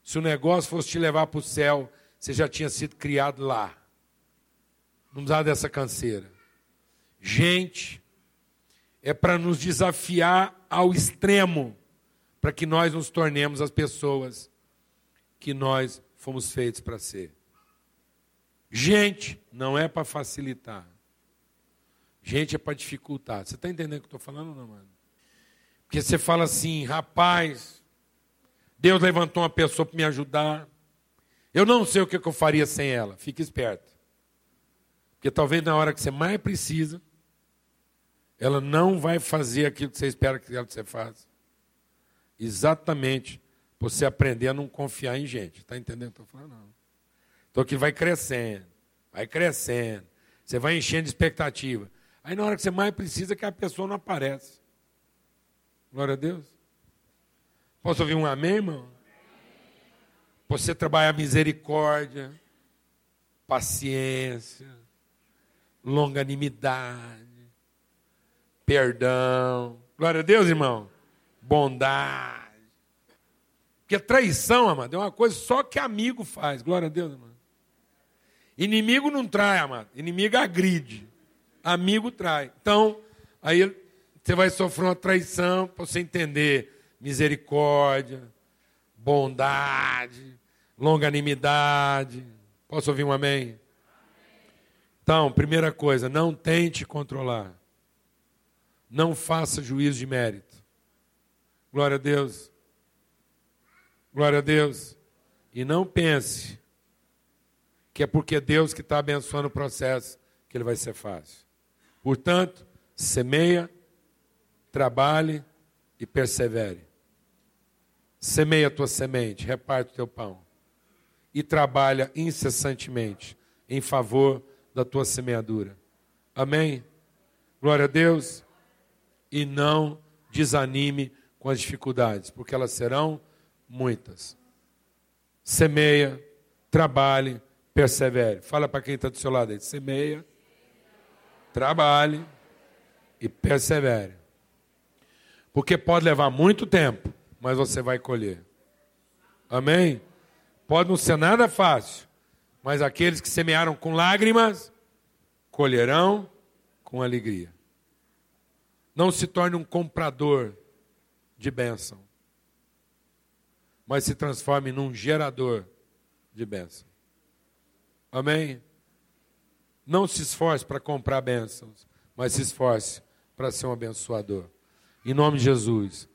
[SPEAKER 1] Se o negócio fosse te levar para o céu, você já tinha sido criado lá. Não precisava dessa canseira. Gente, é para nos desafiar ao extremo, para que nós nos tornemos as pessoas que nós fomos feitos para ser. Gente, não é para facilitar. Gente, é para dificultar. Você está entendendo o que eu estou falando, não, mano? Porque você fala assim, rapaz, Deus levantou uma pessoa para me ajudar. Eu não sei o que eu faria sem ela. Fique esperto. Porque talvez na hora que você mais precisa, ela não vai fazer aquilo que você espera que ela você faça. Exatamente você aprender a não confiar em gente. Está entendendo o que eu estou falando? Então que vai crescendo, vai crescendo. Você vai enchendo de expectativa. Aí na hora que você mais precisa, que a pessoa não aparece. Glória a Deus. Posso ouvir um amém, irmão? Você trabalhar misericórdia, paciência, longanimidade, perdão. Glória a Deus, irmão. Bondade. Porque traição, amado, é uma coisa só que amigo faz. Glória a Deus, irmão. Inimigo não trai, amado. Inimigo agride. Amigo trai. Então, aí você vai sofrer uma traição para você entender misericórdia, bondade, longanimidade. Posso ouvir um amém? Então, primeira coisa, não tente controlar. Não faça juízo de mérito. Glória a Deus. Glória a Deus. E não pense que é porque Deus que está abençoando o processo que ele vai ser fácil. Portanto, semeia, trabalhe e persevere. Semeia a tua semente, reparte o teu pão. E trabalha incessantemente em favor da tua semeadura. Amém? Glória a Deus. E não desanime com as dificuldades, porque elas serão muitas. Semeia, trabalhe, persevere. Fala para quem está do seu lado aí. Semeia, trabalhe, e persevere. Porque pode levar muito tempo, mas você vai colher. Amém? Pode não ser nada fácil, mas aqueles que semearam com lágrimas colherão com alegria. Não se torne um comprador de bênção, mas se transforme num gerador de bênção. Amém? Não se esforce para comprar bênçãos, mas se esforce para ser um abençoador. Em nome de Jesus.